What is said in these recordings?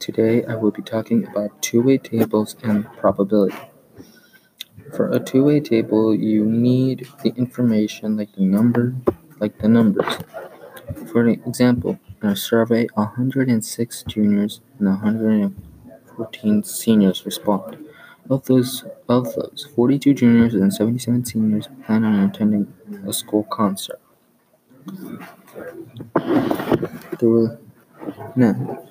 Today I will be talking about two-way tables and probability. For a two-way table, you need the information like the number, like the numbers. For example, in a survey, 106 juniors and 114 seniors respond. Of those, of those, 42 juniors and 77 seniors plan on attending a school concert. There were now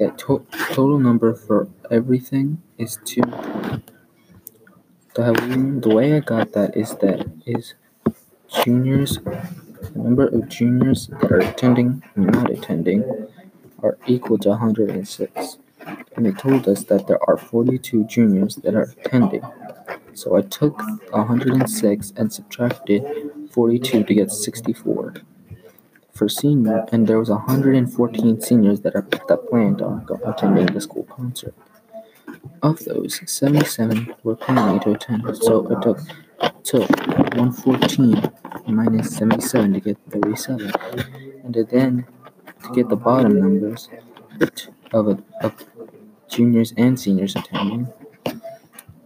that to- total number for everything is 2. The, the way I got that is that is juniors, the number of juniors that are attending and not attending are equal to 106. And it told us that there are 42 juniors that are attending. So I took 106 and subtracted 42 to get 64 for senior, and there was 114 seniors that are that planned on attending the school concert. Of those, 77 were planning to attend, so I took took 114 minus 77 to get 37, and then to get the bottom numbers of, a, of juniors and seniors attending,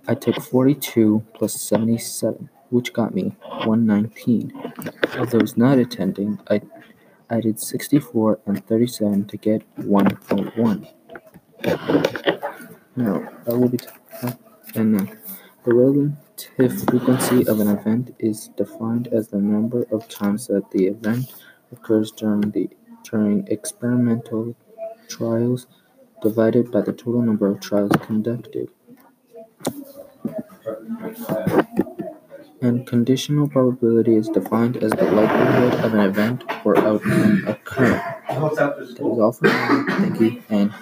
I took 42 plus 77, which got me 119. Of those not attending, I I did 64 and 37 to get 1.1. Now, uh, I will be, t- and now, the relative frequency of an event is defined as the number of times that the event occurs during the during experimental trials divided by the total number of trials conducted. And conditional probability is defined as the likelihood of an event or outcome occurring. That is all for now. Thank you and.